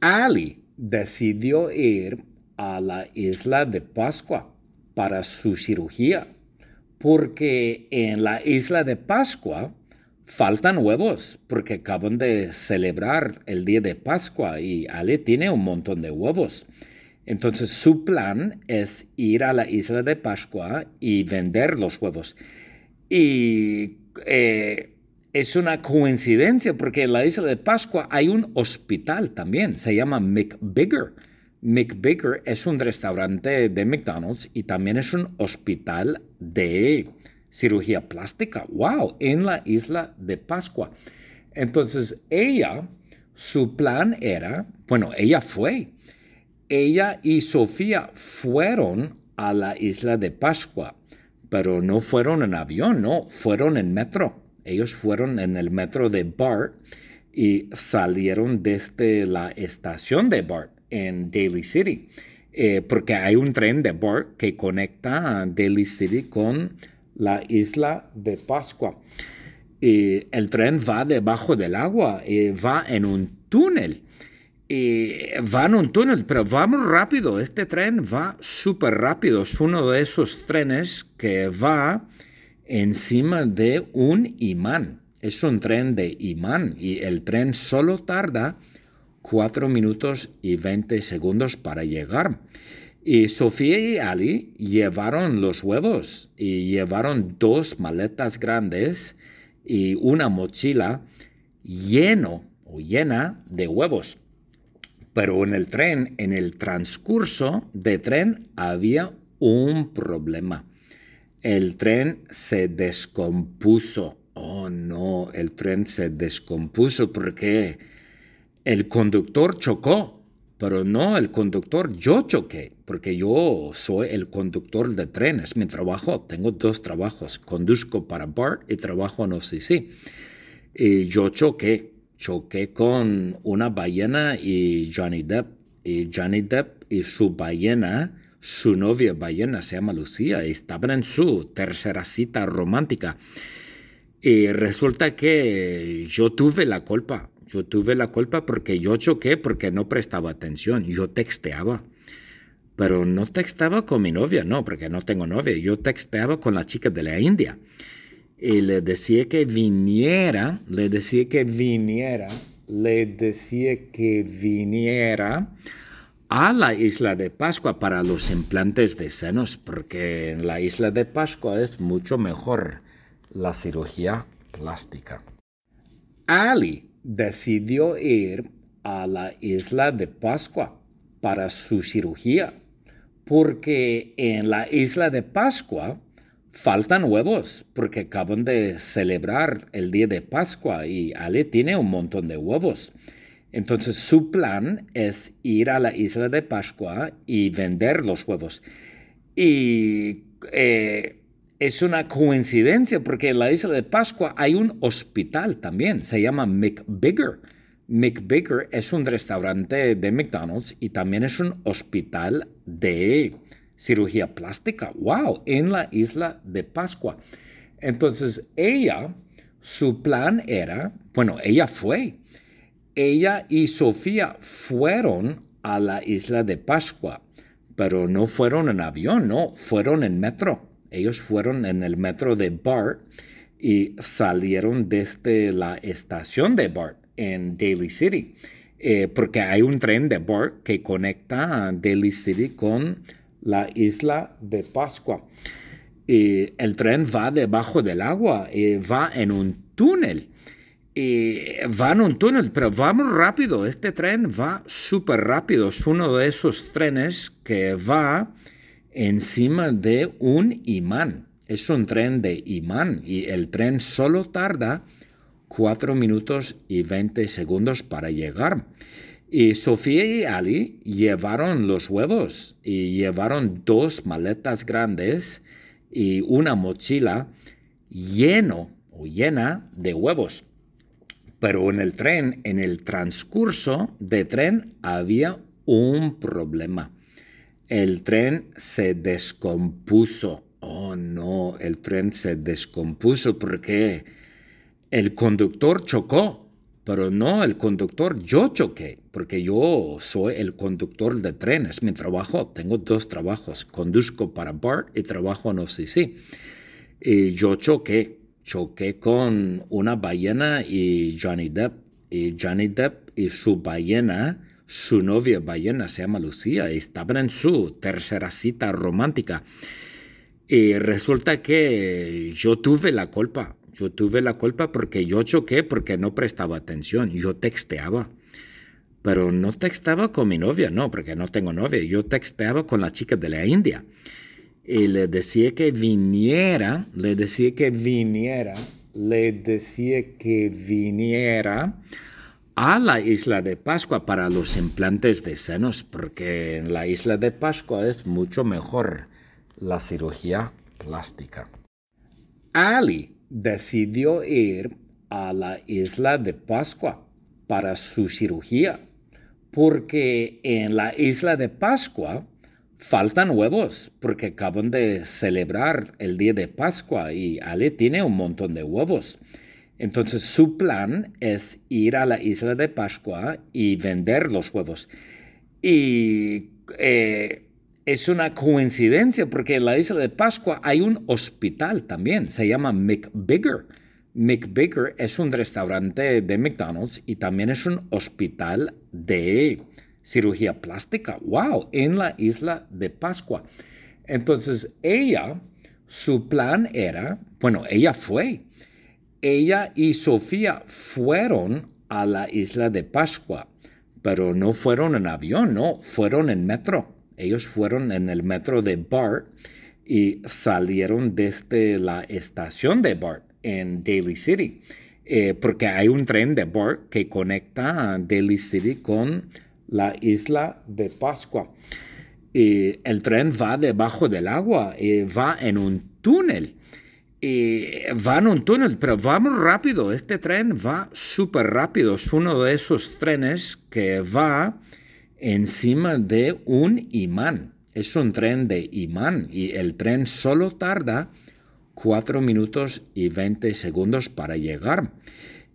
Ali decidió ir a la isla de Pascua para su cirugía, porque en la isla de Pascua faltan huevos, porque acaban de celebrar el día de Pascua y Ali tiene un montón de huevos. Entonces su plan es ir a la isla de Pascua y vender los huevos. Y eh, es una coincidencia porque en la isla de Pascua hay un hospital también, se llama McBigger. McBigger es un restaurante de McDonald's y también es un hospital de cirugía plástica. ¡Wow! En la isla de Pascua. Entonces ella, su plan era, bueno, ella fue. Ella y Sofía fueron a la isla de Pascua, pero no fueron en avión, no, fueron en metro. Ellos fueron en el metro de BART y salieron desde la estación de BART en Daly City, eh, porque hay un tren de BART que conecta a Daly City con la isla de Pascua. Y el tren va debajo del agua y va en un túnel. Y va en un túnel, pero va muy rápido. Este tren va súper rápido. Es uno de esos trenes que va encima de un imán. Es un tren de imán y el tren solo tarda 4 minutos y 20 segundos para llegar. Y Sofía y Ali llevaron los huevos y llevaron dos maletas grandes y una mochila lleno o llena de huevos. Pero en el tren, en el transcurso de tren, había un problema el tren se descompuso. Oh no, el tren se descompuso porque el conductor chocó, pero no el conductor, yo choqué, porque yo soy el conductor de tren, es mi trabajo, tengo dos trabajos, conduzco para BART y trabajo en OCC. Y yo choqué, choqué con una ballena y Johnny Depp, y Johnny Depp y su ballena su novia ballena se llama Lucía y estaban en su tercera cita romántica. Y resulta que yo tuve la culpa. Yo tuve la culpa porque yo choqué porque no prestaba atención. Yo texteaba. Pero no texteaba con mi novia, no, porque no tengo novia. Yo texteaba con la chica de la India. Y le decía que viniera, le decía que viniera, le decía que viniera a la isla de Pascua para los implantes de senos, porque en la isla de Pascua es mucho mejor la cirugía plástica. Ali decidió ir a la isla de Pascua para su cirugía, porque en la isla de Pascua faltan huevos, porque acaban de celebrar el día de Pascua y Ali tiene un montón de huevos. Entonces su plan es ir a la isla de Pascua y vender los huevos. Y eh, es una coincidencia porque en la isla de Pascua hay un hospital también, se llama McBigger. McBigger es un restaurante de McDonald's y también es un hospital de cirugía plástica. ¡Wow! En la isla de Pascua. Entonces ella, su plan era, bueno, ella fue ella y Sofía fueron a la isla de Pascua, pero no fueron en avión, no, fueron en metro. Ellos fueron en el metro de BART y salieron desde la estación de BART en Daly City, eh, porque hay un tren de BART que conecta a Daly City con la isla de Pascua. Y el tren va debajo del agua y va en un túnel y va en un túnel, pero va muy rápido. Este tren va súper rápido. Es uno de esos trenes que va encima de un imán. Es un tren de imán y el tren solo tarda 4 minutos y 20 segundos para llegar. Y Sofía y Ali llevaron los huevos y llevaron dos maletas grandes y una mochila lleno o llena de huevos. Pero en el tren, en el transcurso de tren, había un problema. El tren se descompuso. Oh no, el tren se descompuso porque el conductor chocó. Pero no el conductor, yo choqué, porque yo soy el conductor de trenes. Mi trabajo, tengo dos trabajos. Conduzco para BART y trabajo en OCC. Y yo choqué, choqué con una ballena y Johnny Depp. Y Johnny Depp y su ballena, su novia ballena se llama Lucía, estaban en su tercera cita romántica. Y resulta que yo tuve la culpa. Yo tuve la culpa porque yo choqué porque no prestaba atención. Yo texteaba. Pero no texteaba con mi novia, no, porque no tengo novia. Yo texteaba con la chica de la India. Y le decía que viniera, le decía que viniera, le decía que viniera a la isla de Pascua para los implantes de senos, porque en la isla de Pascua es mucho mejor la cirugía plástica. Ali decidió ir a la isla de Pascua para su cirugía, porque en la isla de Pascua faltan huevos, porque acaban de celebrar el día de Pascua y Ali tiene un montón de huevos. Entonces su plan es ir a la isla de Pascua y vender los huevos. Y eh, es una coincidencia porque en la isla de Pascua hay un hospital también, se llama McBigger. McBigger es un restaurante de McDonald's y también es un hospital de cirugía plástica. ¡Wow! En la isla de Pascua. Entonces ella, su plan era, bueno, ella fue. Ella y Sofía fueron a la isla de Pascua, pero no fueron en avión, no, fueron en metro. Ellos fueron en el metro de BART y salieron desde la estación de BART en Daly City, eh, porque hay un tren de BART que conecta a Daly City con la isla de Pascua. Y el tren va debajo del agua y va en un túnel. Y va en un túnel, pero va muy rápido. Este tren va súper rápido. Es uno de esos trenes que va encima de un imán. Es un tren de imán y el tren solo tarda 4 minutos y 20 segundos para llegar.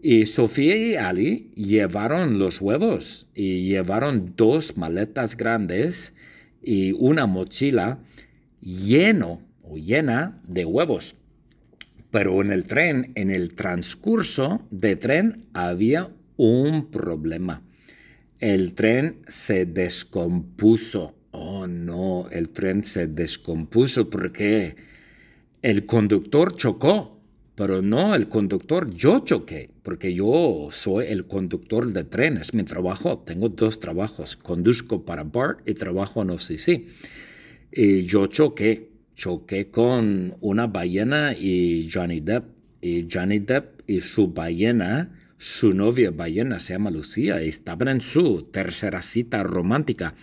Y Sofía y Ali llevaron los huevos y llevaron dos maletas grandes y una mochila lleno o llena de huevos. Pero en el tren, en el transcurso de tren, había un problema el tren se descompuso. Oh no, el tren se descompuso porque el conductor chocó, pero no el conductor, yo choqué, porque yo soy el conductor de trenes. Mi trabajo, tengo dos trabajos, conduzco para BART y trabajo en OCC. Y yo choqué, choqué con una ballena y Johnny Depp. Y Johnny Depp y su ballena su novia ballena se llama Lucía y estaban en su tercera cita romántica.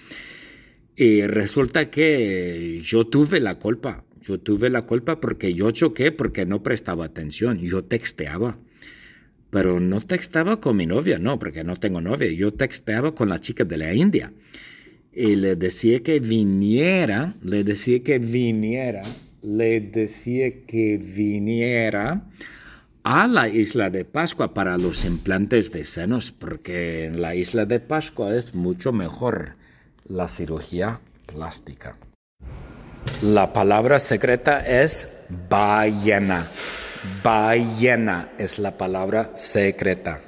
Y resulta que yo tuve la culpa. Yo tuve la culpa porque yo choqué porque no prestaba atención. Yo texteaba. Pero no texteaba con mi novia, no, porque no tengo novia. Yo texteaba con la chica de la India. Y le decía que viniera, le decía que viniera, le decía que viniera a la isla de Pascua para los implantes de senos, porque en la isla de Pascua es mucho mejor la cirugía plástica. La palabra secreta es ballena. Ballena es la palabra secreta.